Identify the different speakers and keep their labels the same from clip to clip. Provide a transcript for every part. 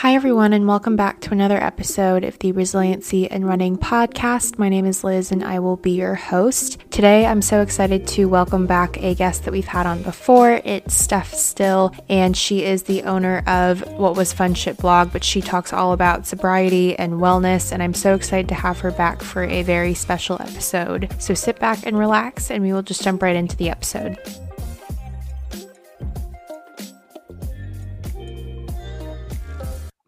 Speaker 1: Hi, everyone, and welcome back to another episode of the Resiliency and Running podcast. My name is Liz, and I will be your host. Today, I'm so excited to welcome back a guest that we've had on before. It's Steph Still, and she is the owner of What Was Fun Shit blog, but she talks all about sobriety and wellness, and I'm so excited to have her back for a very special episode. So sit back and relax, and we will just jump right into the episode.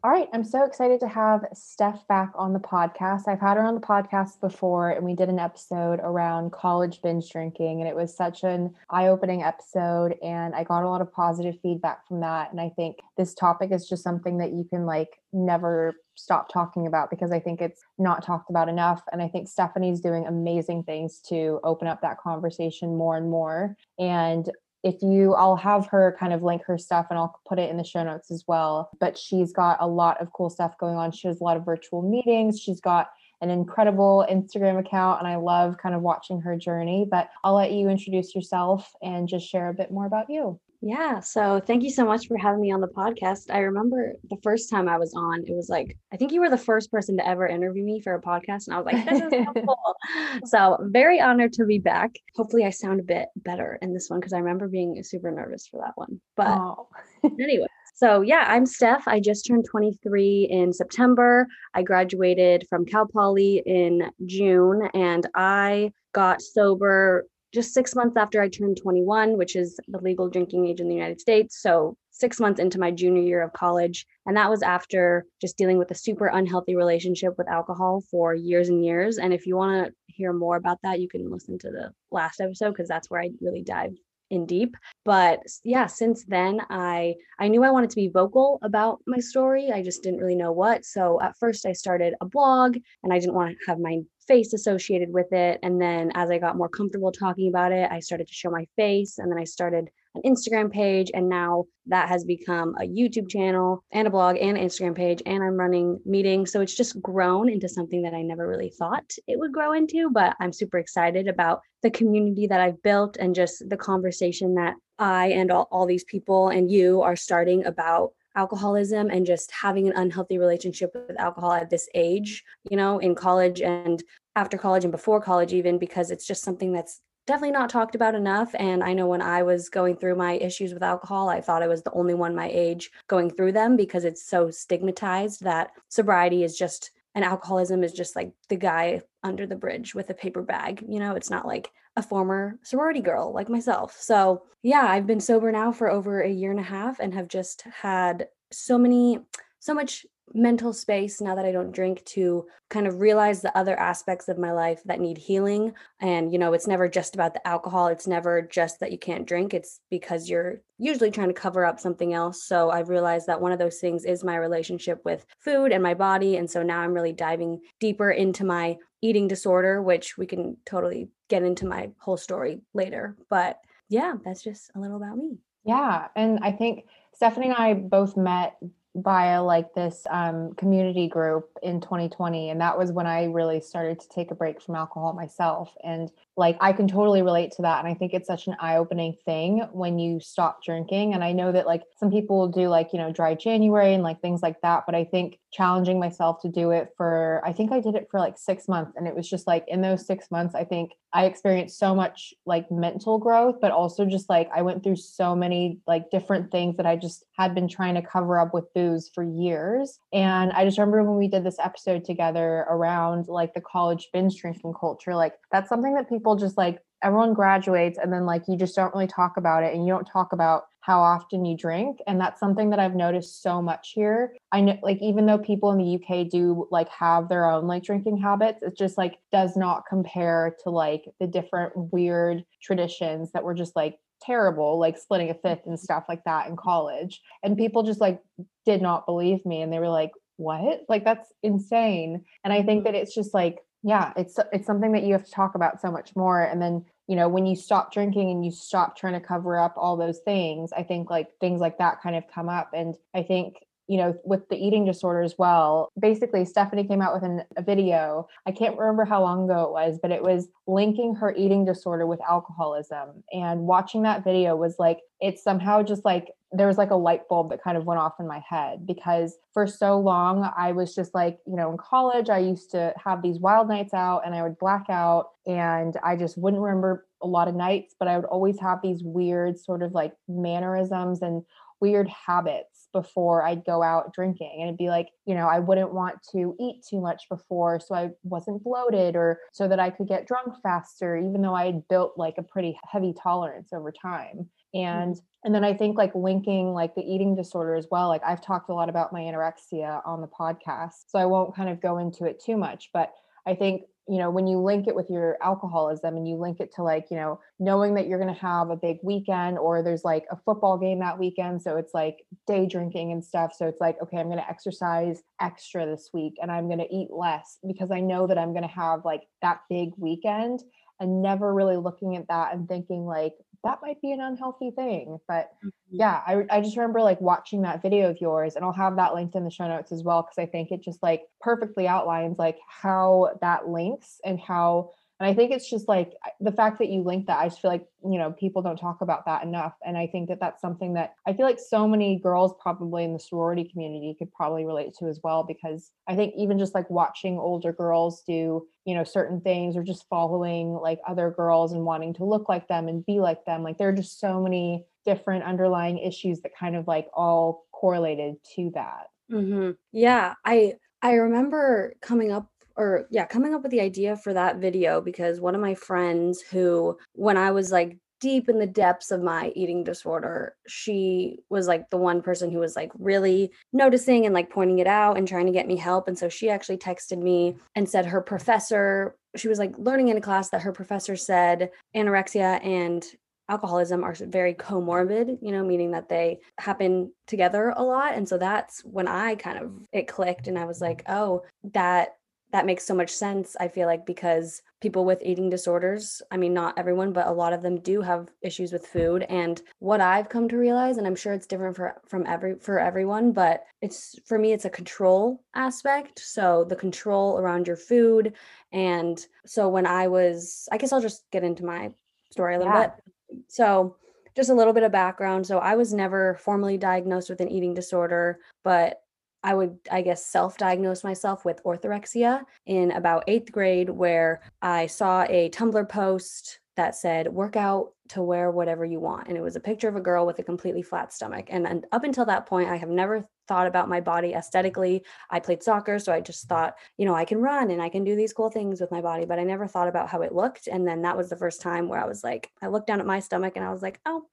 Speaker 1: All right, I'm so excited to have Steph back on the podcast. I've had her on the podcast before, and we did an episode around college binge drinking, and it was such an eye opening episode. And I got a lot of positive feedback from that. And I think this topic is just something that you can like never stop talking about because I think it's not talked about enough. And I think Stephanie's doing amazing things to open up that conversation more and more. And if you i'll have her kind of link her stuff and i'll put it in the show notes as well. But she's got a lot of cool stuff going on. She has a lot of virtual meetings. She's got an incredible instagram account and i love kind of watching her journey. But i'll let you introduce yourself and just share a bit more about you
Speaker 2: yeah. So thank you so much for having me on the podcast. I remember the first time I was on, it was like, I think you were the first person to ever interview me for a podcast. And I was like, this is so cool. So very honored to be back. Hopefully I sound a bit better in this one because I remember being super nervous for that one. But oh. anyway. So yeah, I'm Steph. I just turned 23 in September. I graduated from Cal Poly in June and I got sober just six months after I turned 21, which is the legal drinking age in the United States. So, six months into my junior year of college. And that was after just dealing with a super unhealthy relationship with alcohol for years and years. And if you want to hear more about that, you can listen to the last episode because that's where I really dive in deep but yeah since then i i knew i wanted to be vocal about my story i just didn't really know what so at first i started a blog and i didn't want to have my face associated with it. And then as I got more comfortable talking about it, I started to show my face. And then I started an Instagram page. And now that has become a YouTube channel and a blog and Instagram page. And I'm running meetings. So it's just grown into something that I never really thought it would grow into. But I'm super excited about the community that I've built and just the conversation that I and all, all these people and you are starting about alcoholism and just having an unhealthy relationship with alcohol at this age, you know, in college and after college and before college, even because it's just something that's definitely not talked about enough. And I know when I was going through my issues with alcohol, I thought I was the only one my age going through them because it's so stigmatized that sobriety is just and alcoholism is just like the guy under the bridge with a paper bag. You know, it's not like a former sorority girl like myself. So, yeah, I've been sober now for over a year and a half and have just had so many, so much mental space now that I don't drink to kind of realize the other aspects of my life that need healing. And, you know, it's never just about the alcohol. It's never just that you can't drink. It's because you're usually trying to cover up something else. So I've realized that one of those things is my relationship with food and my body. And so now I'm really diving deeper into my eating disorder, which we can totally get into my whole story later. But yeah, that's just a little about me.
Speaker 1: Yeah. And I think Stephanie and I both met via like this um, community group in 2020 and that was when i really started to take a break from alcohol myself and like i can totally relate to that and i think it's such an eye-opening thing when you stop drinking and i know that like some people do like you know dry january and like things like that but i think challenging myself to do it for i think i did it for like six months and it was just like in those six months i think i experienced so much like mental growth but also just like i went through so many like different things that i just had been trying to cover up with for years. And i just remember when we did this episode together around like the college binge drinking culture like that's something that people just like everyone graduates and then like you just don't really talk about it and you don't talk about how often you drink. And that's something that i've noticed so much here. I know like even though people in the uk do like have their own like drinking habits it just like does not compare to like the different weird traditions that we're just like terrible, like splitting a fifth and stuff like that in college. And people just like did not believe me and they were like, what? Like that's insane. And I think mm-hmm. that it's just like, yeah, it's it's something that you have to talk about so much more. And then, you know, when you stop drinking and you stop trying to cover up all those things, I think like things like that kind of come up. And I think you know, with the eating disorder as well. Basically, Stephanie came out with an, a video. I can't remember how long ago it was, but it was linking her eating disorder with alcoholism. And watching that video was like, it somehow just like there was like a light bulb that kind of went off in my head because for so long I was just like, you know, in college, I used to have these wild nights out and I would black out and I just wouldn't remember a lot of nights, but I would always have these weird sort of like mannerisms and weird habits before I'd go out drinking. And it'd be like, you know, I wouldn't want to eat too much before so I wasn't bloated or so that I could get drunk faster, even though I had built like a pretty heavy tolerance over time. And mm-hmm. and then I think like linking like the eating disorder as well. Like I've talked a lot about my anorexia on the podcast. So I won't kind of go into it too much, but I think you know when you link it with your alcoholism and you link it to like you know knowing that you're going to have a big weekend or there's like a football game that weekend so it's like day drinking and stuff so it's like okay i'm going to exercise extra this week and i'm going to eat less because i know that i'm going to have like that big weekend and never really looking at that and thinking like that might be an unhealthy thing. But mm-hmm. yeah, I, I just remember like watching that video of yours, and I'll have that linked in the show notes as well, because I think it just like perfectly outlines like how that links and how and I think it's just like the fact that you link that, I just feel like, you know, people don't talk about that enough. And I think that that's something that I feel like so many girls probably in the sorority community could probably relate to as well. Because I think even just like watching older girls do, you know, certain things or just following like other girls and wanting to look like them and be like them, like there are just so many different underlying issues that kind of like all correlated to that.
Speaker 2: Mm-hmm. Yeah. I, I remember coming up or yeah, coming up with the idea for that video because one of my friends who, when I was like deep in the depths of my eating disorder, she was like the one person who was like really noticing and like pointing it out and trying to get me help. And so she actually texted me and said her professor, she was like learning in a class that her professor said anorexia and alcoholism are very comorbid, you know, meaning that they happen together a lot. And so that's when I kind of it clicked and I was like, oh, that that makes so much sense i feel like because people with eating disorders i mean not everyone but a lot of them do have issues with food and what i've come to realize and i'm sure it's different for from every for everyone but it's for me it's a control aspect so the control around your food and so when i was i guess i'll just get into my story a little yeah. bit so just a little bit of background so i was never formally diagnosed with an eating disorder but I would, I guess, self diagnose myself with orthorexia in about eighth grade, where I saw a Tumblr post that said, work out to wear whatever you want. And it was a picture of a girl with a completely flat stomach. And, and up until that point, I have never thought about my body aesthetically. I played soccer, so I just thought, you know, I can run and I can do these cool things with my body, but I never thought about how it looked. And then that was the first time where I was like, I looked down at my stomach and I was like, oh,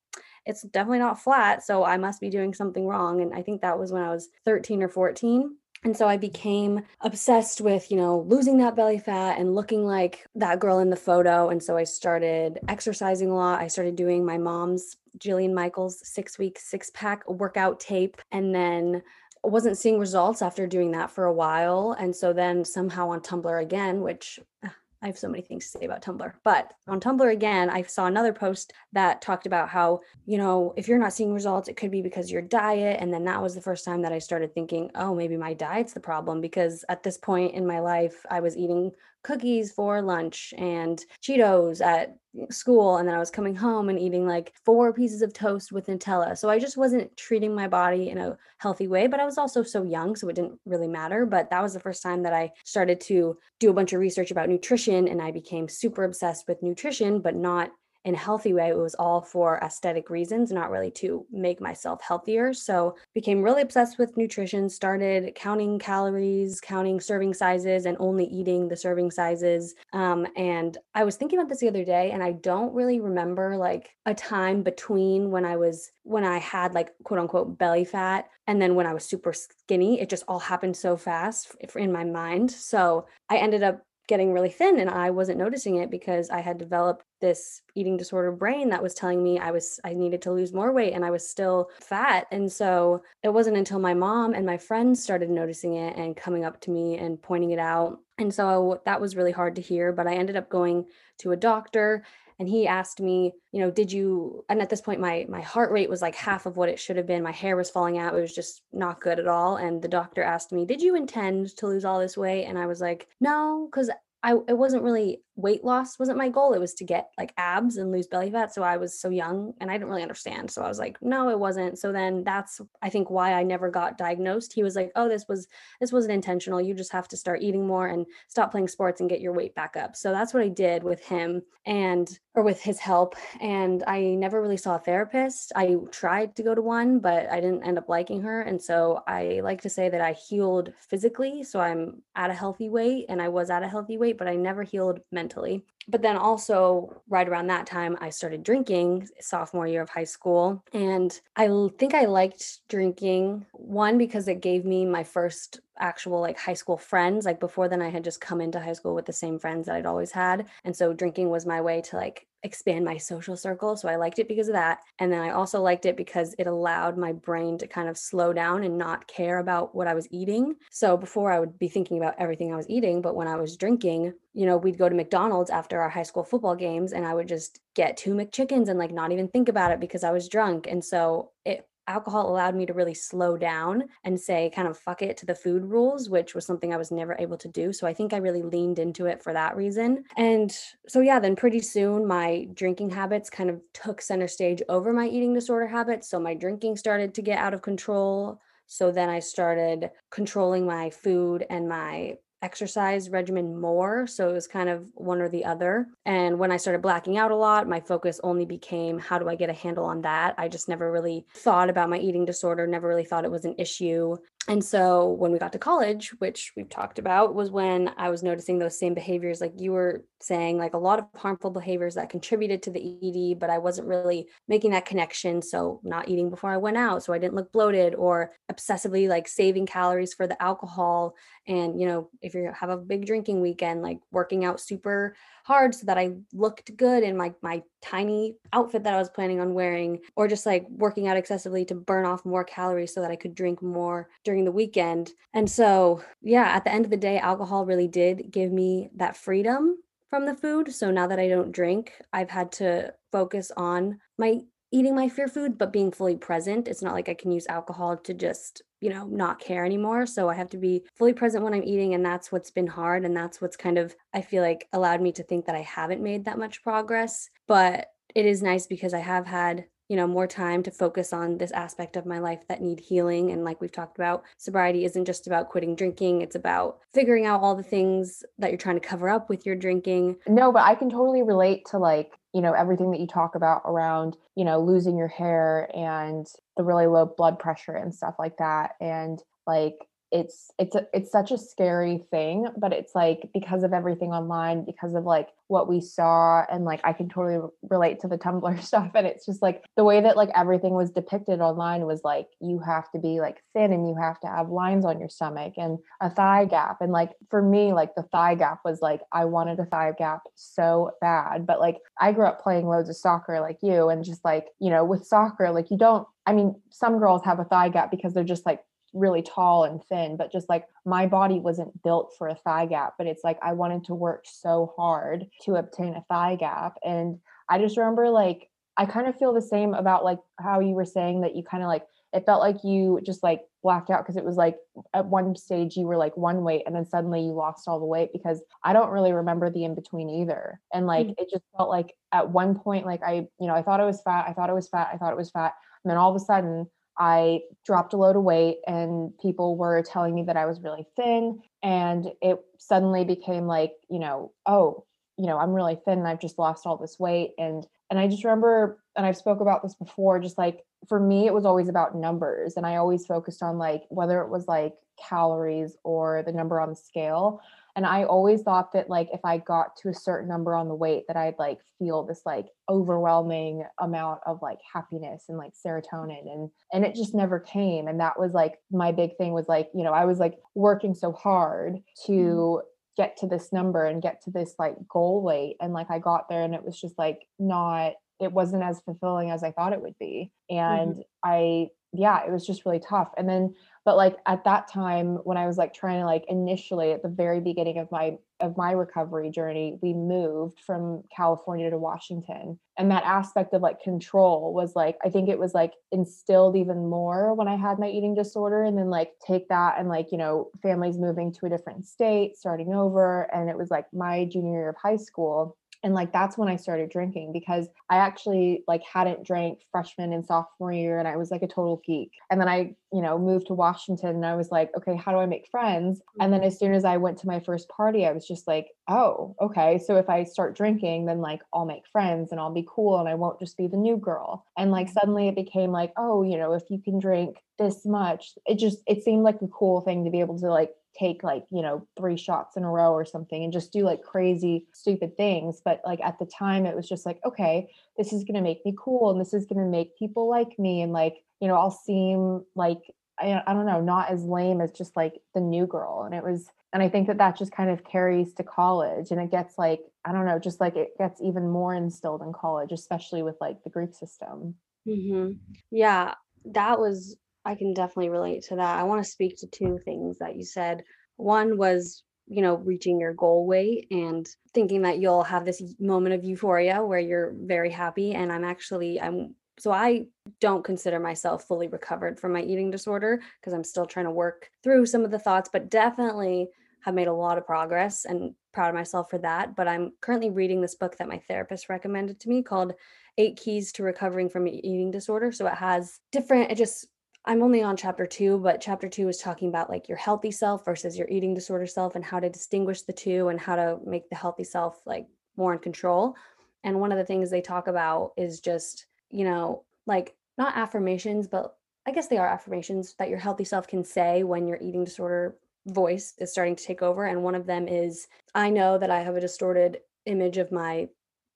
Speaker 2: it's definitely not flat. So I must be doing something wrong. And I think that was when I was 13 or 14. And so I became obsessed with, you know, losing that belly fat and looking like that girl in the photo. And so I started exercising a lot. I started doing my mom's Jillian Michaels six week, six pack workout tape. And then wasn't seeing results after doing that for a while. And so then somehow on Tumblr again, which ah, I have so many things to say about Tumblr. But on Tumblr again, I saw another post that talked about how, you know, if you're not seeing results, it could be because your diet. And then that was the first time that I started thinking, oh, maybe my diet's the problem. Because at this point in my life, I was eating cookies for lunch and Cheetos at school. And then I was coming home and eating like four pieces of toast with Nutella. So I just wasn't treating my body in a healthy way. But I was also so young, so it didn't really matter. But that was the first time that I started to do a bunch of research about nutrition and I became super obsessed with nutrition, but not in a healthy way. It was all for aesthetic reasons, not really to make myself healthier. So became really obsessed with nutrition, started counting calories, counting serving sizes, and only eating the serving sizes. Um, and I was thinking about this the other day, and I don't really remember like a time between when I was when I had like quote unquote belly fat and then when I was super skinny. It just all happened so fast in my mind. So I ended up getting really thin and I wasn't noticing it because I had developed this eating disorder brain that was telling me I was I needed to lose more weight and I was still fat. And so it wasn't until my mom and my friends started noticing it and coming up to me and pointing it out. And so that was really hard to hear but I ended up going to a doctor and he asked me you know did you and at this point my my heart rate was like half of what it should have been. My hair was falling out. It was just not good at all. And the doctor asked me did you intend to lose all this weight? And i was like no because I it wasn't really weight loss wasn't my goal. It was to get like abs and lose belly fat. So I was so young and I didn't really understand. So I was like, no, it wasn't. So then that's I think why I never got diagnosed. He was like, oh, this was this wasn't intentional. You just have to start eating more and stop playing sports and get your weight back up. So that's what I did with him and or with his help. And I never really saw a therapist. I tried to go to one, but I didn't end up liking her. And so I like to say that I healed physically. So I'm at a healthy weight and I was at a healthy weight, but I never healed mentally mentally. But then also, right around that time, I started drinking sophomore year of high school. And I think I liked drinking, one, because it gave me my first actual like high school friends. Like before then, I had just come into high school with the same friends that I'd always had. And so drinking was my way to like expand my social circle. So I liked it because of that. And then I also liked it because it allowed my brain to kind of slow down and not care about what I was eating. So before I would be thinking about everything I was eating, but when I was drinking, you know, we'd go to McDonald's after our high school football games and I would just get two McChickens and like not even think about it because I was drunk. And so it alcohol allowed me to really slow down and say kind of fuck it to the food rules which was something i was never able to do so i think i really leaned into it for that reason. And so yeah then pretty soon my drinking habits kind of took center stage over my eating disorder habits so my drinking started to get out of control. So then I started controlling my food and my exercise regimen more. So it was kind of one or the other. And when I started blacking out a lot, my focus only became how do I get a handle on that? I just never really thought about my eating disorder, never really thought it was an issue. And so when we got to college, which we've talked about, was when I was noticing those same behaviors, like you were saying, like a lot of harmful behaviors that contributed to the ED, but I wasn't really making that connection. So not eating before I went out, so I didn't look bloated, or obsessively like saving calories for the alcohol. And, you know, if you have a big drinking weekend, like working out super hard so that I looked good in my my tiny outfit that I was planning on wearing, or just like working out excessively to burn off more calories so that I could drink more during the weekend. And so, yeah, at the end of the day, alcohol really did give me that freedom from the food. So now that I don't drink, I've had to focus on my eating my fear food, but being fully present. It's not like I can use alcohol to just, you know, not care anymore. So I have to be fully present when I'm eating. And that's what's been hard. And that's what's kind of, I feel like, allowed me to think that I haven't made that much progress. But it is nice because I have had you know more time to focus on this aspect of my life that need healing and like we've talked about sobriety isn't just about quitting drinking it's about figuring out all the things that you're trying to cover up with your drinking.
Speaker 1: No but i can totally relate to like you know everything that you talk about around you know losing your hair and the really low blood pressure and stuff like that and like it's it's a, it's such a scary thing but it's like because of everything online because of like what we saw and like I can totally relate to the Tumblr stuff and it's just like the way that like everything was depicted online was like you have to be like thin and you have to have lines on your stomach and a thigh gap and like for me like the thigh gap was like I wanted a thigh gap so bad but like I grew up playing loads of soccer like you and just like you know with soccer like you don't I mean some girls have a thigh gap because they're just like really tall and thin, but just like my body wasn't built for a thigh gap. But it's like I wanted to work so hard to obtain a thigh gap. And I just remember like, I kind of feel the same about like how you were saying that you kind of like, it felt like you just like blacked out because it was like at one stage you were like one weight and then suddenly you lost all the weight because I don't really remember the in between either. And like mm-hmm. it just felt like at one point, like I, you know, I thought I was fat, I thought I was fat, I thought it was fat. And then all of a sudden I dropped a load of weight and people were telling me that I was really thin. And it suddenly became like, you know, oh, you know, I'm really thin and I've just lost all this weight. And and I just remember, and I've spoke about this before, just like for me, it was always about numbers. And I always focused on like whether it was like calories or the number on the scale and i always thought that like if i got to a certain number on the weight that i'd like feel this like overwhelming amount of like happiness and like serotonin and and it just never came and that was like my big thing was like you know i was like working so hard mm-hmm. to get to this number and get to this like goal weight and like I got there and it was just like not it wasn't as fulfilling as I thought it would be and mm-hmm. I yeah it was just really tough. And then but like at that time when i was like trying to like initially at the very beginning of my of my recovery journey we moved from california to washington. And that aspect of like control was like i think it was like instilled even more when i had my eating disorder. And then like take that and like you know families moving to a different state starting over. And it was like my junior year of high school and like that's when i started drinking because i actually like hadn't drank freshman and sophomore year and i was like a total geek and then i you know moved to washington and i was like okay how do i make friends and then mm-hmm. as soon as i went to my first party i was just like oh okay so if i start drinking then like i'll make friends and i'll be cool and i won't just be the new girl and like mm-hmm. suddenly it became like oh you know if you can drink this much it just it seemed like a cool thing to be able to like take like you know three shots in a row or something and just do like crazy stupid things but like at the time it was just like okay this is going to make me cool and this is going to make people like me and like you know i'll seem like I, I don't know not as lame as just like the new girl and it was and i think that that just kind of carries to college and it gets like i don't know just like it gets even more instilled in college especially with like the greek system
Speaker 2: mm-hmm. yeah that was I can definitely relate to that. I want to speak to two things that you said. One was, you know, reaching your goal weight and thinking that you'll have this moment of euphoria where you're very happy. And I'm actually, I'm, so I don't consider myself fully recovered from my eating disorder because I'm still trying to work through some of the thoughts, but definitely have made a lot of progress and proud of myself for that. But I'm currently reading this book that my therapist recommended to me called Eight Keys to Recovering from Eating Disorder. So it has different, it just I'm only on chapter two, but chapter two is talking about like your healthy self versus your eating disorder self and how to distinguish the two and how to make the healthy self like more in control. And one of the things they talk about is just, you know, like not affirmations, but I guess they are affirmations that your healthy self can say when your eating disorder voice is starting to take over. And one of them is, I know that I have a distorted image of my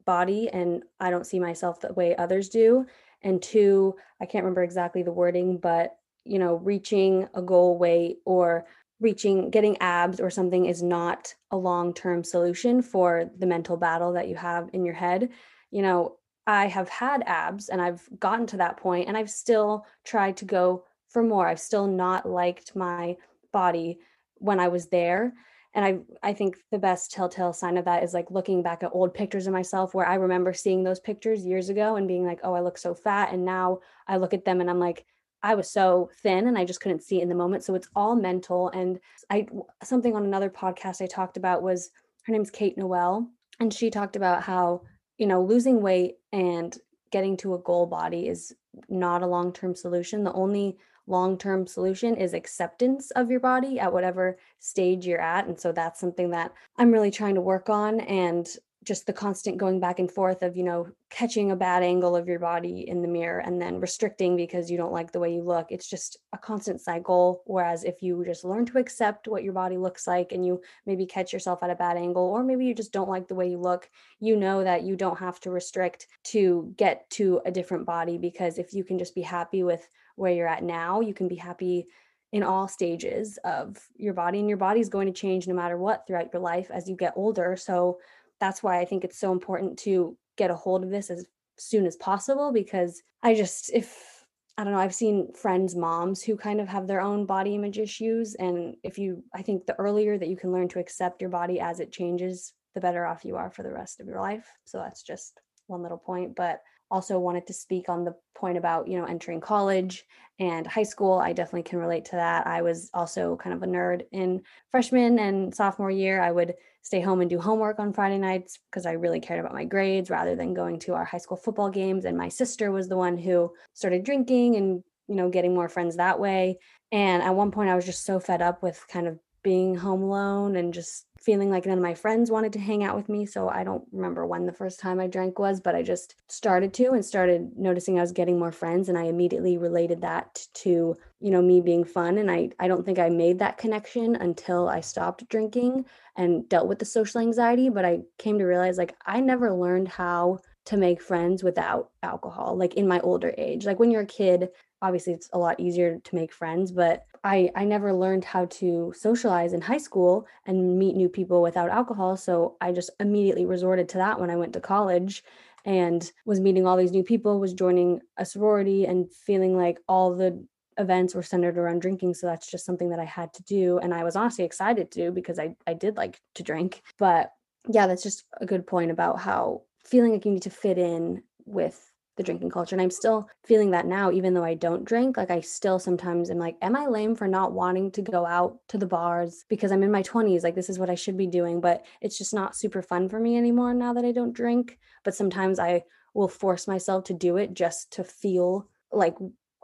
Speaker 2: body and I don't see myself the way others do and two i can't remember exactly the wording but you know reaching a goal weight or reaching getting abs or something is not a long-term solution for the mental battle that you have in your head. You know i have had abs and i've gotten to that point and i've still tried to go for more. I've still not liked my body when i was there and i i think the best telltale sign of that is like looking back at old pictures of myself where i remember seeing those pictures years ago and being like oh i look so fat and now i look at them and i'm like i was so thin and i just couldn't see it in the moment. So it's all mental and i something on another podcast i talked about was her name's kate noel and she talked about how you know losing weight and getting to a goal body is not a long-term solution. The only long term solution is acceptance of your body at whatever stage you're at. And so that's something that I'm really trying to work on. And just the constant going back and forth of, you know, catching a bad angle of your body in the mirror and then restricting because you don't like the way you look. It's just a constant cycle. Whereas if you just learn to accept what your body looks like and you maybe catch yourself at a bad angle, or maybe you just don't like the way you look, you know that you don't have to restrict to get to a different body because if you can just be happy with where you're at now, you can be happy in all stages of your body and your body is going to change no matter what throughout your life as you get older. So that's why I think it's so important to get a hold of this as soon as possible because I just if I don't know, I've seen friends moms who kind of have their own body image issues and if you I think the earlier that you can learn to accept your body as it changes, the better off you are for the rest of your life. So that's just one little point, but also wanted to speak on the point about you know entering college and high school i definitely can relate to that. I was also kind of a nerd in freshman and sophomore year. I would stay home and do homework on friday nights because i really cared about my grades rather than going to our high school football games and my sister was the one who started drinking and you know getting more friends that way. And at one point i was just so fed up with kind of being home alone and just feeling like none of my friends wanted to hang out with me. So I don't remember when the first time I drank was, but I just started to and started noticing I was getting more friends. And I immediately related that to, you know, me being fun. And I, I don't think I made that connection until I stopped drinking and dealt with the social anxiety. But I came to realize like I never learned how to make friends without alcohol, like in my older age. Like when you're a kid, obviously it's a lot easier to make friends, but I I never learned how to socialize in high school and meet new people without alcohol, so I just immediately resorted to that when I went to college and was meeting all these new people, was joining a sorority and feeling like all the events were centered around drinking so that's just something that i had to do and i was honestly excited to because i i did like to drink but yeah that's just a good point about how feeling like you need to fit in with the drinking culture. And I'm still feeling that now, even though I don't drink. Like, I still sometimes am like, am I lame for not wanting to go out to the bars because I'm in my 20s? Like, this is what I should be doing. But it's just not super fun for me anymore now that I don't drink. But sometimes I will force myself to do it just to feel like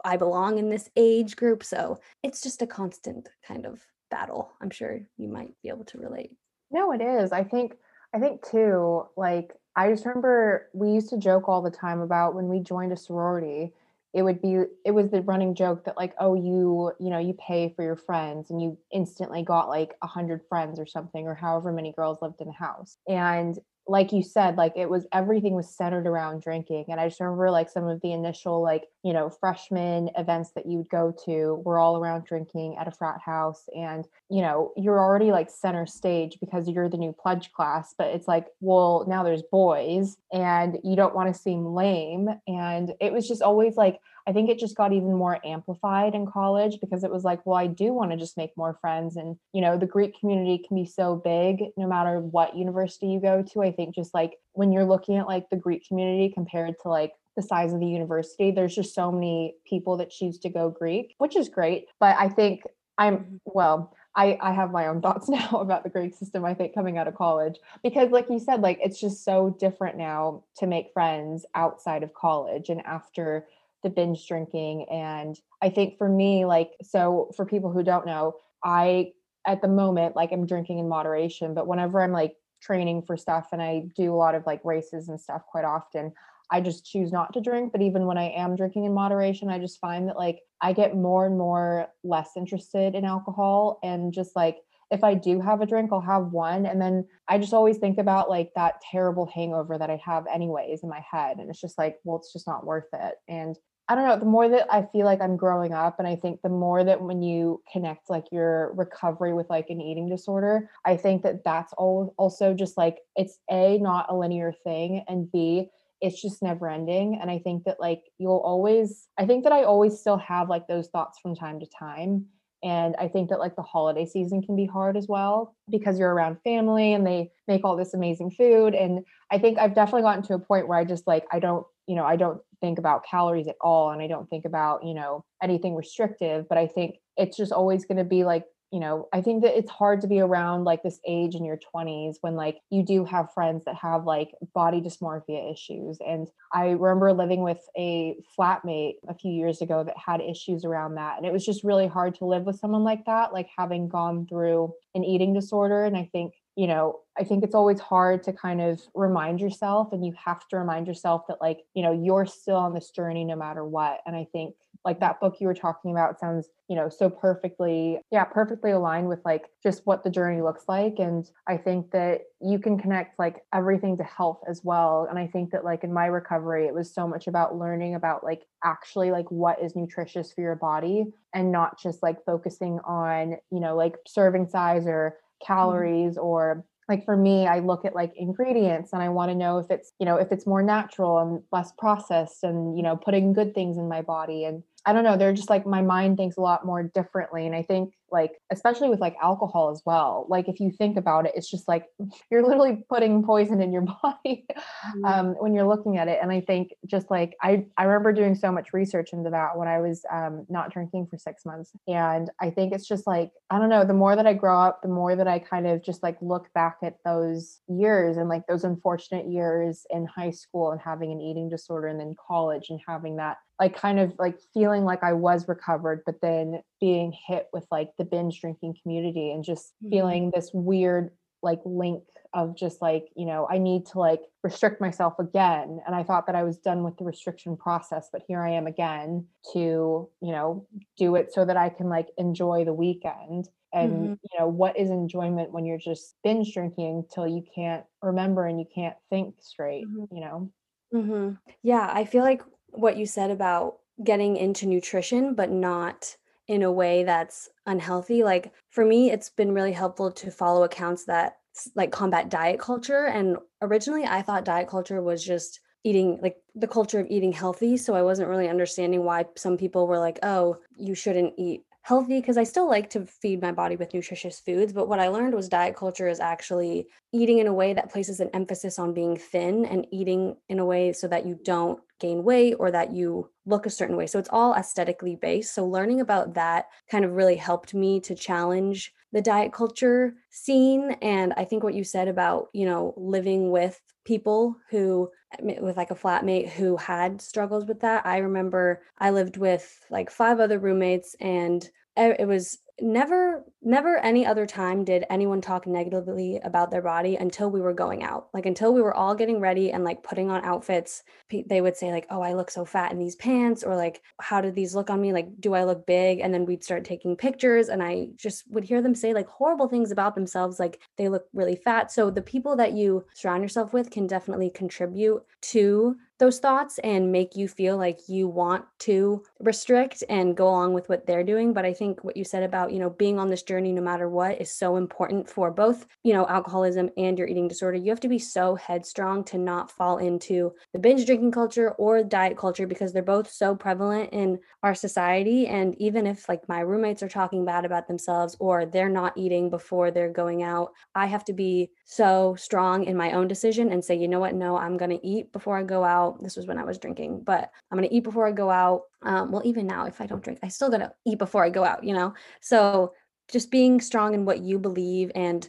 Speaker 2: I belong in this age group. So it's just a constant kind of battle. I'm sure you might be able to relate.
Speaker 1: No, it is. I think, I think too, like, I just remember we used to joke all the time about when we joined a sorority, it would be it was the running joke that like, oh, you, you know, you pay for your friends and you instantly got like a hundred friends or something, or however many girls lived in the house. And like you said, like it was everything was centered around drinking. And I just remember like some of the initial like, you know, freshman events that you would go to were all around drinking at a frat house. And, you know, you're already like center stage because you're the new pledge class, but it's like, well, now there's boys and you don't want to seem lame. And it was just always like, I think it just got even more amplified in college because it was like, well, I do want to just make more friends. And, you know, the Greek community can be so big no matter what university you go to. I think just like when you're looking at like the Greek community compared to like the size of the university, there's just so many people that choose to go Greek, which is great. But I think I'm, mm-hmm. well, I, I have my own thoughts now about the Greek system, I think, coming out of college. Because, like you said, like it's just so different now to make friends outside of college and after the binge drinking. And I think for me, like, so for people who don't know, I, at the moment, like, I'm drinking in moderation, but whenever I'm like training for stuff and I do a lot of like races and stuff quite often, I just choose not to drink. But even when I am drinking in moderation, I just find that like I get more and more less interested in alcohol and just like if I do have a drink, I'll have one. And then I just always think about like that terrible hangover that I have anyways in my head. And it's just like, well, it's just not worth it. And I don't know, the more that I feel like I'm growing up, and I think the more that when you connect like your recovery with like an eating disorder, I think that that's all also just like it's A, not a linear thing, and B, it's just never ending. And I think that like you'll always, I think that I always still have like those thoughts from time to time. And I think that like the holiday season can be hard as well because you're around family and they make all this amazing food. And I think I've definitely gotten to a point where I just like, I don't, you know, I don't think about calories at all and I don't think about, you know, anything restrictive, but I think it's just always going to be like you know, I think that it's hard to be around like this age in your 20s when like you do have friends that have like body dysmorphia issues. And I remember living with a flatmate a few years ago that had issues around that. And it was just really hard to live with someone like that, like having gone through an eating disorder. And I think you know, I think it's always hard to kind of remind yourself, and you have to remind yourself that, like, you know, you're still on this journey no matter what. And I think, like, that book you were talking about sounds, you know, so perfectly, yeah, perfectly aligned with like just what the journey looks like. And I think that you can connect like everything to health as well. And I think that, like, in my recovery, it was so much about learning about like actually like what is nutritious for your body and not just like focusing on, you know, like serving size or Mm-hmm. calories mm-hmm. or like for me i look at like ingredients and i want to know if it's you know if it's more natural and less processed and you know putting good things in my body and I don't know, they're just like my mind thinks a lot more differently. And I think like especially with like alcohol as well, like if you think about it, it's just like you're literally putting poison in your body mm-hmm. um, when you're looking at it. And I think just like I I remember doing so much research into that when I was um, not drinking for six months. And I think it's just like, I don't know, the more that I grow up, the more that I kind of just like look back at those years and like those unfortunate years in high school and having an eating disorder and then college and having that like kind of like feeling like I was recovered, but then being hit with like the binge drinking community and just mm-hmm. feeling this weird like link of just like, you know, I need to like restrict myself again. And I thought that I was done with the restriction process, but here I am again to, you know, do it so that I can like enjoy the weekend. And, mm-hmm. you know, what is enjoyment when you're just binge drinking till you can't remember and you can't think straight, mm-hmm. you know?
Speaker 2: Mm-hmm. Yeah, I feel like what you said about getting into nutrition, but not in a way that's unhealthy. Like for me, it's been really helpful to follow accounts that like combat diet culture. And originally, I thought diet culture was just eating like the culture of eating healthy. So I wasn't really understanding why some people were like, oh, you shouldn't eat healthy because I still like to feed my body with nutritious foods. But what I learned was diet culture is actually eating in a way that places an emphasis on being thin and eating in a way so that you don't gain weight or that you look a certain way. So it's all aesthetically based. So learning about that kind of really helped me to challenge the diet culture scene. And I think what you said about, you know, living with people who with like a flatmate who had struggles with that. I remember I lived with like five other roommates and it was never never any other time did anyone talk negatively about their body until we were going out. Like until we were all getting ready and like putting on outfits they would say like oh i look so fat in these pants or like how did these look on me? Like do i look big? And then we'd start taking pictures and i just would hear them say like horrible things about themselves like they look really fat. So the people that you surround yourself with can definitely contribute to those thoughts and make you feel like you want to restrict and go along with what they're doing. But i think what you said about you know being on this journey no matter what is so important for both you know alcoholism and your eating disorder. You have to be so headstrong to not fall into the binge drinking culture or diet culture because they're both so prevalent in our society. And even if like my roommates are talking bad about themselves or they're not eating before they're going out i have to be so strong in my own decision and say you know what? No i'm going to eat before i go out out. This was when I was drinking, but I'm gonna eat before I go out. Um, well, even now, if I don't drink, I still gotta eat before I go out, you know? So just being strong in what you believe and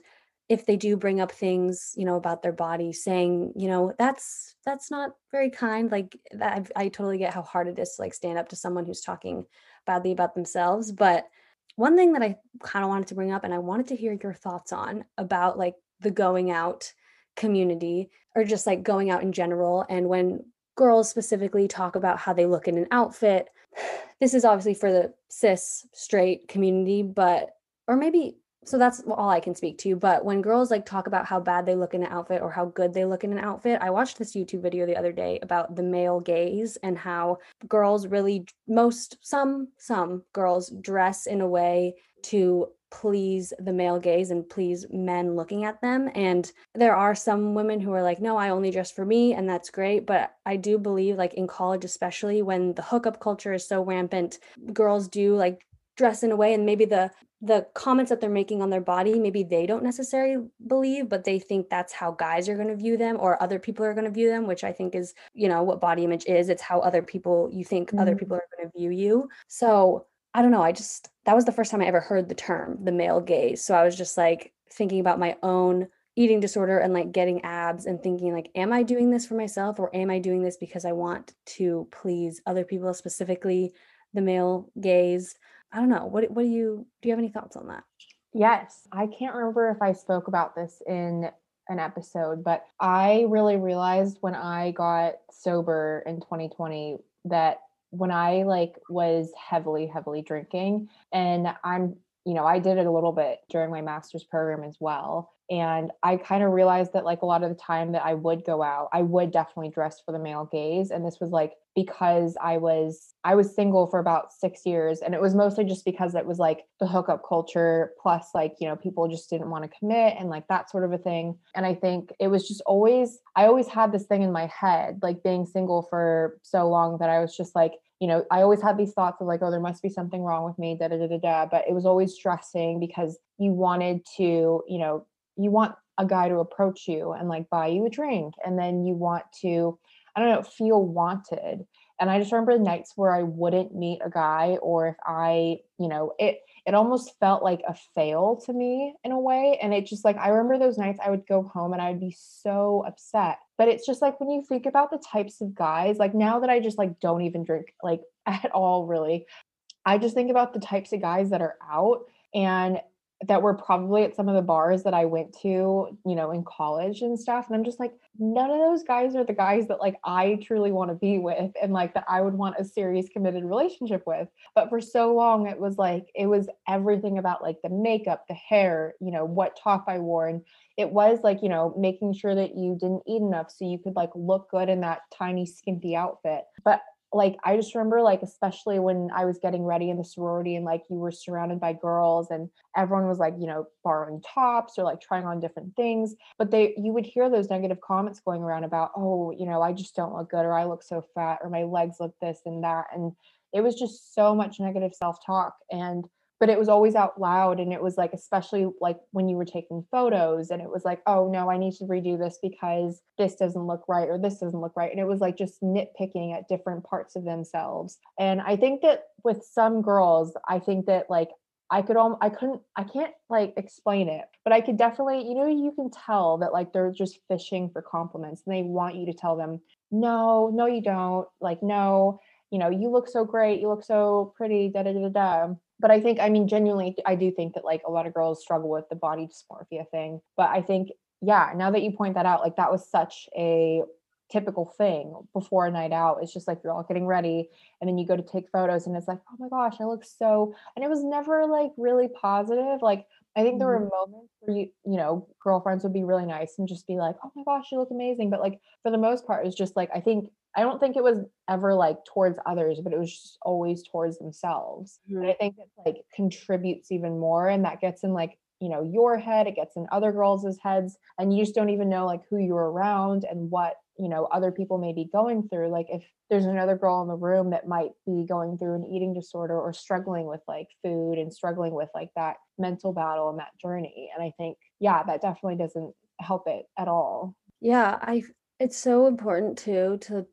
Speaker 2: if they do bring up things you know about their body saying you know that's that's not very kind like I totally get how hard it is to like stand up to someone who's talking badly about themselves but one thing that i kind of wanted to bring up and i wanted to hear your thoughts on about like the going out community or just like going out in general. And when girls specifically talk about how they look in an outfit, this is obviously for the cis straight community, but, or maybe, so that's all I can speak to. But when girls like talk about how bad they look in an outfit or how good they look in an outfit, I watched this YouTube video the other day about the male gaze and how girls really, most, some, some girls dress in a way to please the male gaze and please men looking at them. And there are some women who are like, no, I only dress for me, and that's great. But I do believe, like in college, especially when the hookup culture is so rampant, girls do like dress in a way and maybe the the comments that they're making on their body maybe they don't necessarily believe but they think that's how guys are going to view them or other people are going to view them which i think is you know what body image is it's how other people you think mm-hmm. other people are going to view you so I don't know. I just, that was the first time I ever heard the term, the male gaze. So I was just like thinking about my own eating disorder and like getting abs and thinking like am i doing this for myself or am i doing this because i want to please other people specifically the male gaze? I don't know. What what do you do you have any thoughts on that?
Speaker 1: Yes. I can't remember if i spoke about this in an episode but i really realized when i got sober in 2020 that when I like was heavily, heavily drinking, and I'm, you know, I did it a little bit during my master's program as well. And I kind of realized that like a lot of the time that I would go out, I would definitely dress for the male gaze. And this was like because I was I was single for about 6 years and it was mostly just because it was like the hookup culture plus like, you know, people just didn't want to commit and like that sort of a thing. And I think it was just always I always had this thing in my head like being single for so long that I was just like you know, I always had these thoughts of like, oh, there must be something wrong with me, da da da da da. But it was always stressing because you wanted to, you know, you want a guy to approach you and like buy you a drink. And then you want to, I don't know, feel wanted. And I just remember nights where I wouldn't meet a guy or if I, you know, it it almost felt like a fail to me in a way. And it just like, I remember those nights I would go home and I would be so upset. But it's just like when you think about the types of guys, like now that I just like don't even drink like at all, really, I just think about the types of guys that are out. And that were probably at some of the bars that I went to, you know, in college and stuff. And I'm just like, none of those guys are the guys that like I truly want to be with and like that I would want a serious committed relationship with. But for so long, it was like, it was everything about like the makeup, the hair, you know, what top I wore. And it was like, you know, making sure that you didn't eat enough so you could like look good in that tiny, skimpy outfit. But like I just remember like especially when I was getting ready in the sorority and like you were surrounded by girls and everyone was like, you know, borrowing tops or like trying on different things, but they you would hear those negative comments going around about, "Oh, you know, I just don't look good or I look so fat or my legs look this and that." And it was just so much negative self-talk and but it was always out loud and it was like especially like when you were taking photos and it was like oh no i need to redo this because this doesn't look right or this doesn't look right and it was like just nitpicking at different parts of themselves and i think that with some girls i think that like I could all I couldn't I can't like explain it, but I could definitely, you know, you can tell that like they're just fishing for compliments and they want you to tell them, no, no, you don't. Like, no, you know, you look so great, you look so pretty, da da da da but I think, I mean, genuinely, I do think that like a lot of girls struggle with the body dysmorphia thing. But I think, yeah, now that you point that out, like that was such a typical thing before a night out. It's just like you're all getting ready and then you go to take photos and it's like, oh my gosh, I look so, and it was never like really positive. Like, I think there were mm-hmm. moments where you, you know, girlfriends would be really nice and just be like, oh my gosh, you look amazing. But like for the most part, it's just like, I think I don't think it was ever like towards others, but it was just always towards themselves. Mm-hmm. And I think it like contributes even more and that gets in like, you know, your head, it gets in other girls' heads, and you just don't even know like who you're around and what, you know, other people may be going through. Like if there's another girl in the room that might be going through an eating disorder or struggling with like food and struggling with like that mental battle and that journey. And I think, yeah, that definitely doesn't help it at all.
Speaker 2: Yeah, I it's so important too to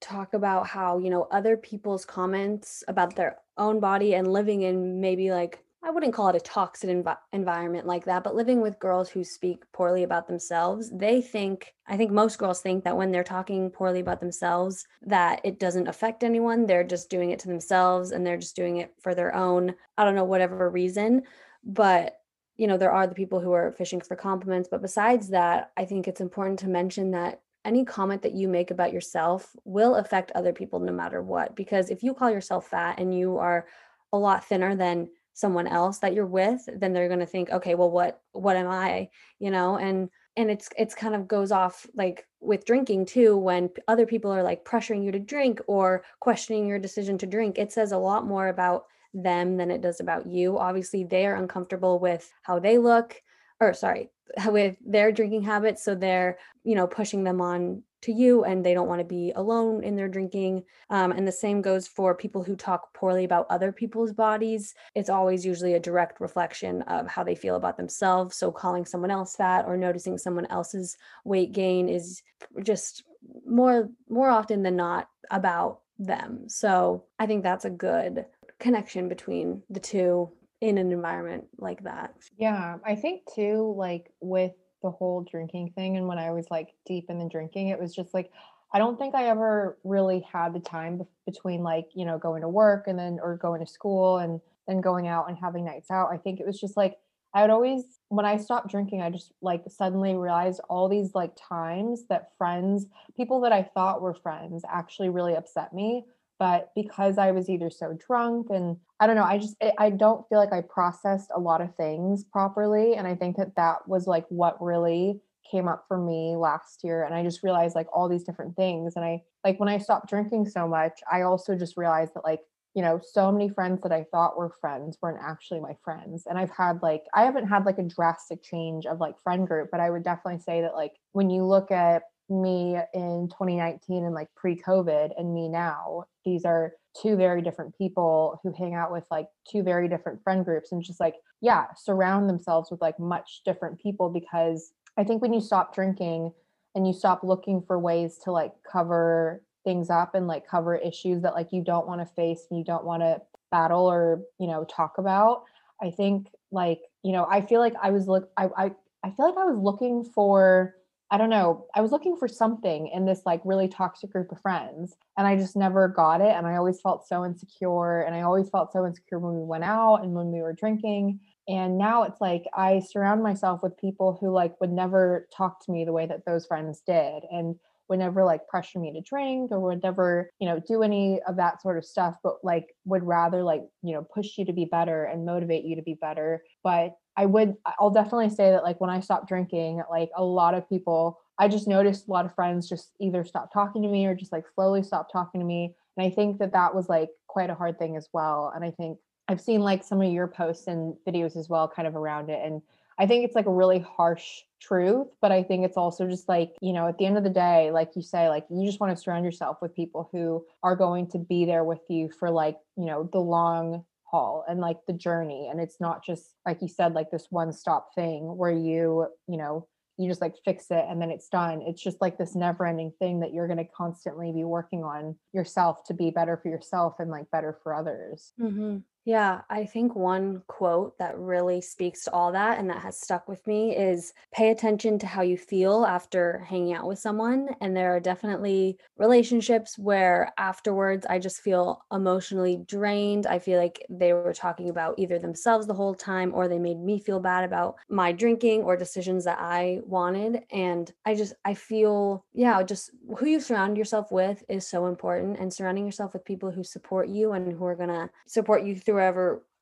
Speaker 2: talk about how, you know, other people's comments about their own body and living in maybe like I wouldn't call it a toxic env- environment like that, but living with girls who speak poorly about themselves, they think, I think most girls think that when they're talking poorly about themselves, that it doesn't affect anyone. They're just doing it to themselves and they're just doing it for their own, I don't know, whatever reason. But, you know, there are the people who are fishing for compliments. But besides that, I think it's important to mention that any comment that you make about yourself will affect other people no matter what. Because if you call yourself fat and you are a lot thinner than someone else that you're with, then they're going to think, okay, well, what, what am I, you know? And, and it's, it's kind of goes off like with drinking too, when other people are like pressuring you to drink or questioning your decision to drink, it says a lot more about them than it does about you. Obviously, they are uncomfortable with how they look, or sorry, with their drinking habits so they're you know pushing them on to you and they don't want to be alone in their drinking um, and the same goes for people who talk poorly about other people's bodies. It's always usually a direct reflection of how they feel about themselves so calling someone else fat or noticing someone else's weight gain is just more more often than not about them. So i think that's a good connection between the two in an environment like that.
Speaker 1: Yeah, I think too, like with the whole drinking thing, and when I was like deep in the drinking, it was just like, I don't think I ever really had the time between like, you know, going to work and then, or going to school and then going out and having nights out. I think it was just like, I would always, when I stopped drinking, I just like suddenly realized all these like times that friends, people that I thought were friends, actually really upset me but because i was either so drunk and i don't know i just i don't feel like i processed a lot of things properly and i think that that was like what really came up for me last year and i just realized like all these different things and i like when i stopped drinking so much i also just realized that like you know so many friends that i thought were friends weren't actually my friends and i've had like i haven't had like a drastic change of like friend group but i would definitely say that like when you look at me in 2019 and like pre-COVID and me now, these are two very different people who hang out with like two very different friend groups and just like, yeah, surround themselves with like much different people because I think when you stop drinking and you stop looking for ways to like cover things up and like cover issues that like you don't want to face and you don't want to battle or, you know, talk about, I think like, you know, I feel like I was look I I I feel like I was looking for I don't know, I was looking for something in this like really toxic group of friends and I just never got it. And I always felt so insecure. And I always felt so insecure when we went out and when we were drinking. And now it's like I surround myself with people who like would never talk to me the way that those friends did. And would never like pressure me to drink or would never, you know, do any of that sort of stuff, but like would rather like, you know, push you to be better and motivate you to be better. But I would, I'll definitely say that like when I stopped drinking, like a lot of people, I just noticed a lot of friends just either stopped talking to me or just like slowly stopped talking to me. And I think that that was like quite a hard thing as well. And I think I've seen like some of your posts and videos as well, kind of around it. And I think it's like a really harsh truth, but I think it's also just like, you know, at the end of the day, like you say, like you just want to surround yourself with people who are going to be there with you for like, you know, the long haul and like the journey. And it's not just, like you said, like this one stop thing where you, you know, you just like fix it and then it's done. It's just like this never ending thing that you're going to constantly be working on yourself to be better for yourself and like better for others.
Speaker 2: Mm-hmm. Yeah, I think one quote that really speaks to all that and that has stuck with me is pay attention to how you feel after hanging out with someone. And there are definitely relationships where afterwards I just feel emotionally drained. I feel like they were talking about either themselves the whole time or they made me feel bad about my drinking or decisions that I wanted. And I just, I feel, yeah, just who you surround yourself with is so important and surrounding yourself with people who support you and who are going to support you through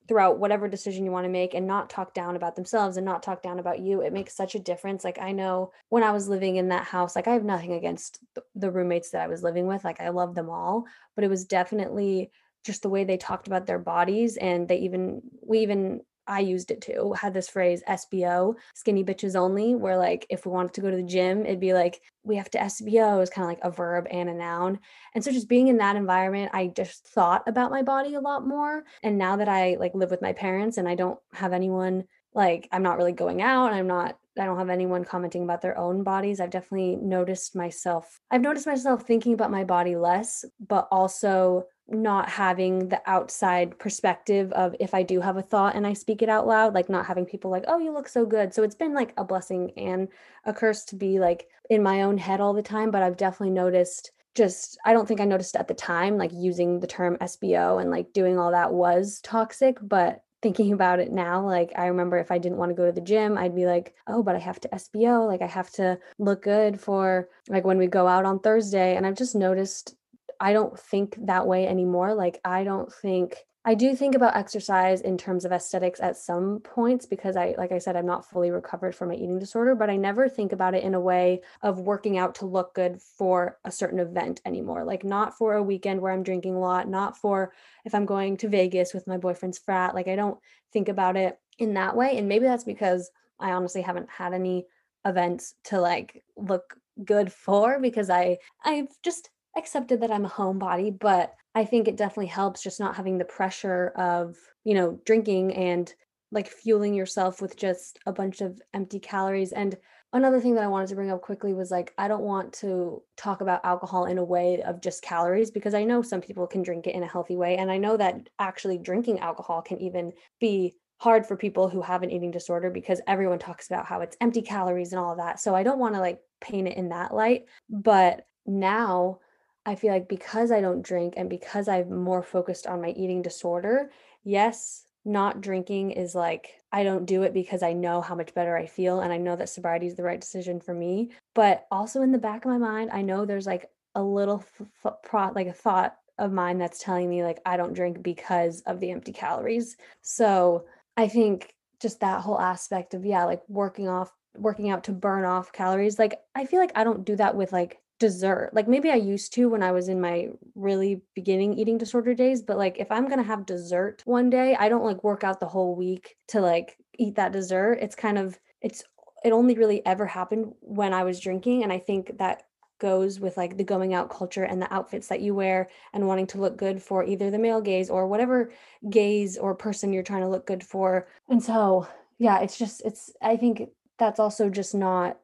Speaker 2: throughout whatever decision you want to make and not talk down about themselves and not talk down about you it makes such a difference. Like i know when i was living in that house like i have nothing against the roommates that i was living with like i love them all but it was definitely just the way they talked about their bodies and they even we even I used it too. Had this phrase SBO, skinny bitches only, where like if we wanted to go to the gym, it'd be like we have to SBO is kind of like a verb and a noun. And so just being in that environment, I just thought about my body a lot more. And now that I like live with my parents and I don't have anyone like I'm not really going out, I'm not I don't have anyone commenting about their own bodies. I've definitely noticed myself. I've noticed myself thinking about my body less, but also not having the outside perspective of if I do have a thought and I speak it out loud, like not having people like, oh, you look so good. So it's been like a blessing and a curse to be like in my own head all the time. But I've definitely noticed just, I don't think I noticed at the time, like using the term SBO and like doing all that was toxic. But thinking about it now, like I remember if I didn't want to go to the gym, I'd be like, oh, but I have to SBO. Like I have to look good for like when we go out on Thursday. And I've just noticed I don't think that way anymore. Like, I don't think I do think about exercise in terms of aesthetics at some points because I, like I said, I'm not fully recovered from my eating disorder, but I never think about it in a way of working out to look good for a certain event anymore. Like, not for a weekend where I'm drinking a lot, not for if I'm going to Vegas with my boyfriend's frat. Like, I don't think about it in that way. And maybe that's because I honestly haven't had any events to like look good for because I I've just accepted that I'm a homebody, but I think it definitely helps just not having the pressure of, you know, drinking and like fueling yourself with just a bunch of empty calories. And another thing that I wanted to bring up quickly was like, I don't want to talk about alcohol in a way of just calories because I know some people can drink it in a healthy way. And I know that actually drinking alcohol can even be hard for people who have an eating disorder because everyone talks about how it's empty calories and all of that. So I don't want to like paint it in that light. But now I feel like because I don't drink and because I'm more focused on my eating disorder, yes, not drinking is like I don't do it because I know how much better I feel and I know that sobriety is the right decision for me. But also in the back of my mind, I know there's like a little f- f- like a thought of mine that's telling me like I don't drink because of the empty calories. So I think just that whole aspect of yeah, like working off working out to burn off calories. Like I feel like I don't do that with like dessert. Like maybe I used to when I was in my really beginning eating disorder days, but like if I'm to have dessert one day, I don't like work out the whole week to like eat that dessert. It's kind of it's it only really ever happened when I was drinking and I think that goes with like the going out culture and the outfits that you wear and wanting to look good for either the male gaze or whatever gaze or person you're trying to look good for. And so, yeah, it's just it's I think that's also just not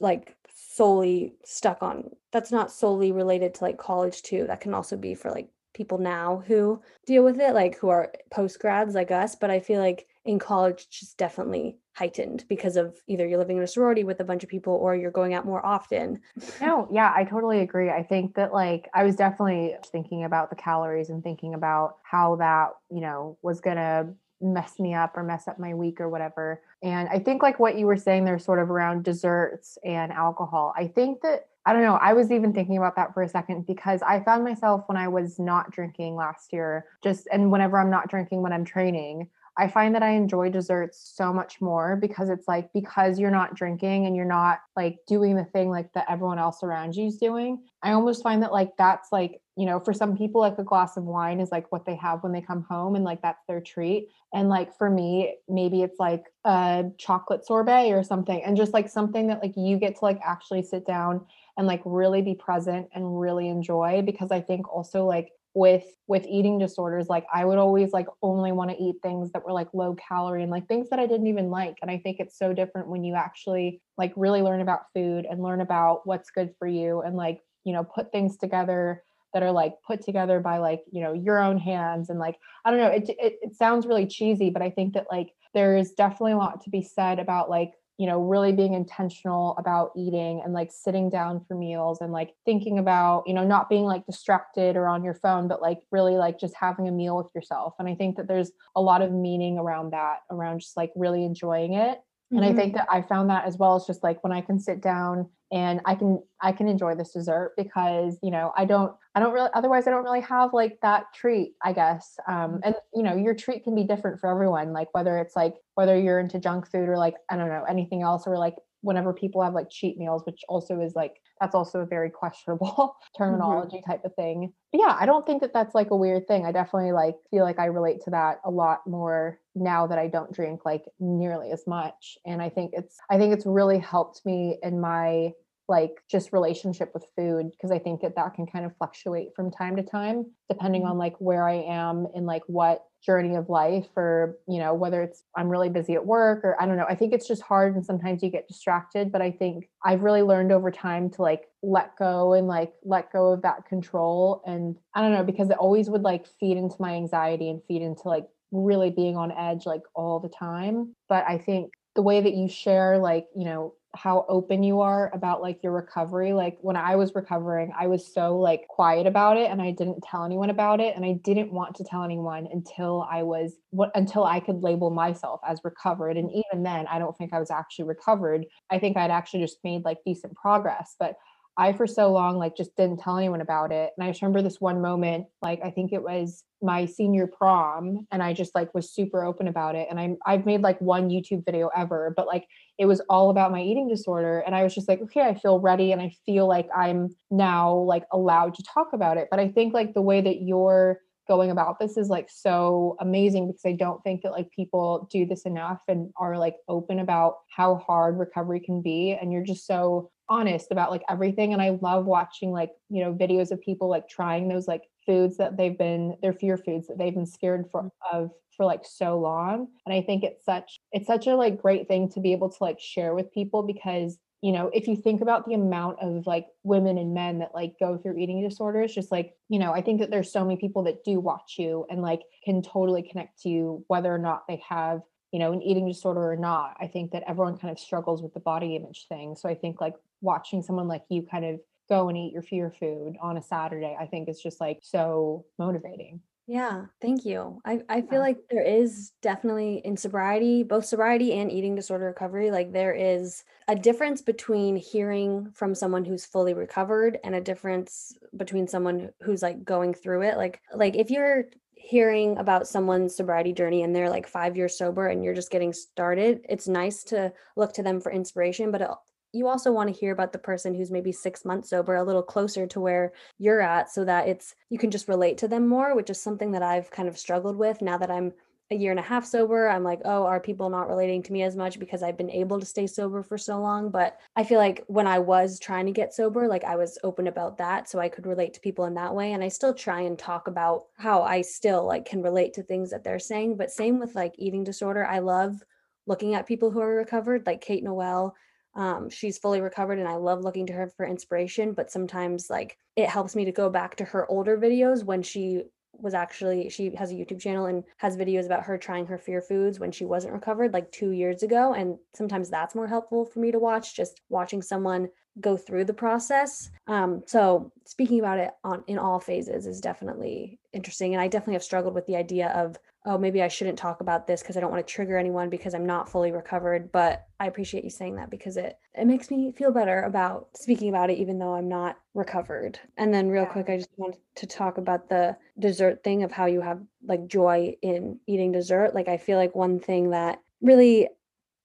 Speaker 2: like solely stuck on that's not solely related to like college too that can also be for like people now who deal with it like who are post grads like us but i feel like in college just definitely heightened because of either you're living in a sorority with a bunch of people or you're going out more often.
Speaker 1: No yeah i totally agree. I think that like i was definitely thinking about the calories and thinking about how that you know was gonna mess me up or mess up my week or whatever. And I think like what you were saying there sort of around desserts and alcohol. I think that I don't know, I was even thinking about that for a second because I found myself when I was not drinking last year, just and whenever I'm not drinking when I'm training, I find that I enjoy desserts so much more because it's like because you're not drinking and you're not like doing the thing like that everyone else around you is doing. I almost find that like that's like you know, for some people, like a glass of wine is like what they have when they come home and like that's their treat. And like for me, maybe it's like a chocolate sorbet or something, and just like something that like you get to like actually sit down and like really be present and really enjoy because I think also like with with eating disorders like i would always like only want to eat things that were like low calorie and like things that i didn't even like and i think it's so different when you actually like really learn about food and learn about what's good for you and like you know put things together that are like put together by like you know your own hands and like i don't know it, it, it sounds really cheesy but i think that like there's definitely a lot to be said about like you know really being intentional about eating and like sitting down for meals and like thinking about you know not being like distracted or on your phone but like really like just having a meal with yourself. And i think that there's a lot of meaning around that around just like really enjoying it and mm-hmm. i think that i found that as well as just like when i can sit down and i can i can enjoy this dessert because you know i don't i don't really otherwise i don't really have like that treat i guess um mm-hmm. and you know your treat can be different for everyone like whether it's like whether you're into junk food or like i don't know anything else or like whenever people have like cheat meals, which also is like that's also a very questionable mm-hmm. terminology mm-hmm. type of thing. But yeah, I don't think that that's like a weird thing. I definitely like feel like I relate to that a lot more now that I don't drink like nearly as much. And I think it's I think it's really helped me in my like just relationship with food because i think that that can kind of fluctuate from time to time depending mm-hmm. on like where i am in like what journey of life or you know whether it's i'm really busy at work or i don't know i think it's just hard and sometimes you get distracted but i think i've really learned over time to like let go and like let go of that control and i don't know because it always would like feed into my anxiety and feed into like really being on edge like all the time but i think the way that you share like you know how open you are about like your recovery. Like when I was recovering, I was so like quiet about it and I didn't tell anyone about it and I didn't want to tell anyone until I was what until I could label myself as recovered and even then I don't think I was actually recovered. I think I'd actually just made like decent progress, but I for so long like just didn't tell anyone about it. And I just remember this one moment, like I think it was my senior prom, and I just like was super open about it. And I I've made like one YouTube video ever, but like it was all about my eating disorder. And I was just like, okay, I feel ready and I feel like I'm now like allowed to talk about it. But I think like the way that you're going about this is like so amazing because I don't think that like people do this enough and are like open about how hard recovery can be. And you're just so honest about like everything and i love watching like you know videos of people like trying those like foods that they've been their fear foods that they've been scared for mm-hmm. of for like so long and i think it's such it's such a like great thing to be able to like share with people because you know if you think about the amount of like women and men that like go through eating disorders just like you know i think that there's so many people that do watch you and like can totally connect to you whether or not they have you know, an eating disorder or not, I think that everyone kind of struggles with the body image thing. So I think like watching someone like you kind of go and eat your fear food on a Saturday, I think is just like so motivating.
Speaker 2: Yeah, thank you. I, I feel like there is definitely in sobriety, both sobriety and eating disorder recovery, like there is a difference between hearing from someone who's fully recovered and a difference between someone who's like going through it. Like like if you're hearing about someone's sobriety journey and they're like five years sober and you're just getting started, it's nice to look to them for inspiration, but it, you also want to hear about the person who's maybe six months sober, a little closer to where you're at, so that it's you can just relate to them more, which is something that I've kind of struggled with now that I'm a year and a half sober, I'm like, oh, are people not relating to me as much because I've been able to stay sober for so long? But I feel like when I was trying to get sober, like I was open about that. So I could relate to people in that way. And I still try and talk about how I still like can relate to things that they're saying. But same with like eating disorder. I love looking at people who are recovered, like Kate Noel. Um, she's fully recovered and I love looking to her for inspiration, but sometimes like it helps me to go back to her older videos when she was actually she has a YouTube channel and has videos about her trying her fear foods when she wasn't recovered like 2 years ago and sometimes that's more helpful for me to watch just watching someone go through the process. Um, so speaking about it on in all phases is definitely interesting and I definitely have struggled with the idea of oh, maybe I shouldn't talk about this because I don't want to trigger anyone because I'm not fully recovered. But I appreciate you saying that because it it makes me feel better about speaking about it, even though I'm not recovered. And then, real yeah. quick, I just want to talk about the dessert thing of how you have like joy in eating dessert. Like, I feel like one thing that really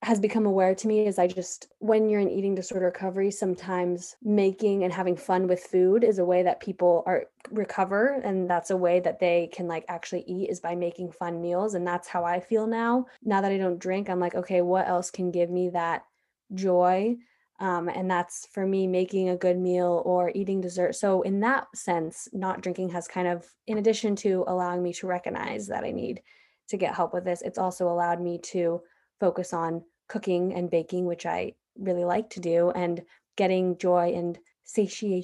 Speaker 2: has become aware to me is I just, when you're in eating disorder recovery, sometimes making and having fun with food is a way that people are recover. And that's a way that they can like actually eat is by making fun meals. And that's how I feel now. Now that I don't drink, I'm like, okay, what else can give me that joy? Um, and that's for me making a good meal or eating dessert. So, in that sense, not drinking has kind of, in addition to allowing me to recognize that I need to get help with this, it's also allowed me to focus on cooking and baking, which I really like to do, and getting joy and satiation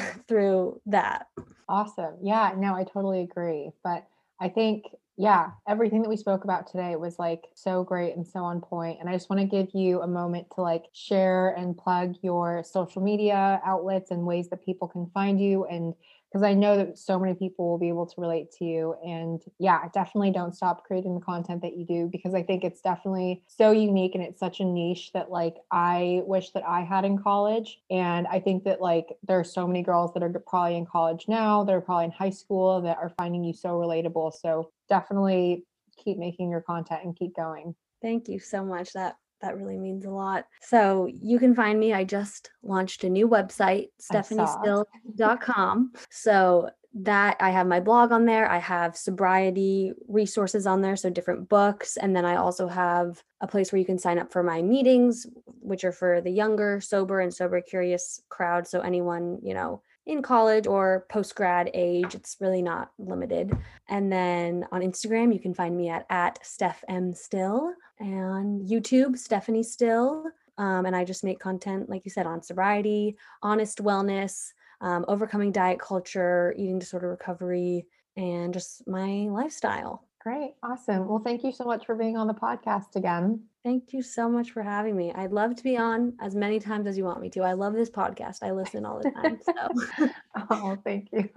Speaker 2: through that.
Speaker 1: Awesome. Yeah, no, I totally agree. But I think, yeah, everything that we spoke about today was like so great and so on point. And I just want to give you a moment to like share and plug your social media outlets and ways that people can find you and because I know that so many people will be able to relate to you. And yeah, definitely don't stop creating the content that you do because I think it's definitely so unique and it's such a niche that like I wish that I had in college. And I think that like there are so many girls that are probably in college now, that are probably in high school that are finding you so relatable. So definitely keep making your content and keep going.
Speaker 2: Thank you so much. That that really means a lot. So you can find me. I just launched a new website, stephaniestill.com. So that I have my blog on there. I have sobriety resources on there, so different books. And then I also have a place where you can sign up for my meetings, which are for the younger, sober, and sober curious crowd. So anyone, you know, in college or post grad age. It's really not limited. And then on Instagram, you can find me at at Steph M Still and YouTube, Stephanie Still. Um, and I just make content, like you said, on sobriety, honest wellness, um, overcoming diet culture, eating disorder recovery, and just my lifestyle.
Speaker 1: Great. Awesome. Well, thank you so much for being on the podcast again.
Speaker 2: Thank you so much for having me. I'd love to be on as many times as you want me to. I love this podcast. I listen all the time. So.
Speaker 1: oh, thank you.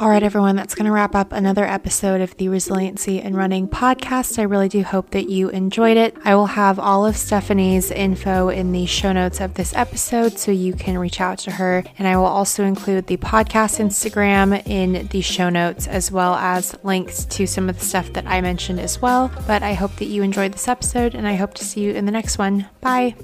Speaker 3: All right, everyone, that's going to wrap up another episode of the Resiliency and Running podcast. I really do hope that you enjoyed it. I will have all of Stephanie's info in the show notes of this episode so you can reach out to her. And I will also include the podcast Instagram in the show notes as well as links to some of the stuff that I mentioned as well. But I hope that you enjoyed this episode and I hope to see you in the next one. Bye.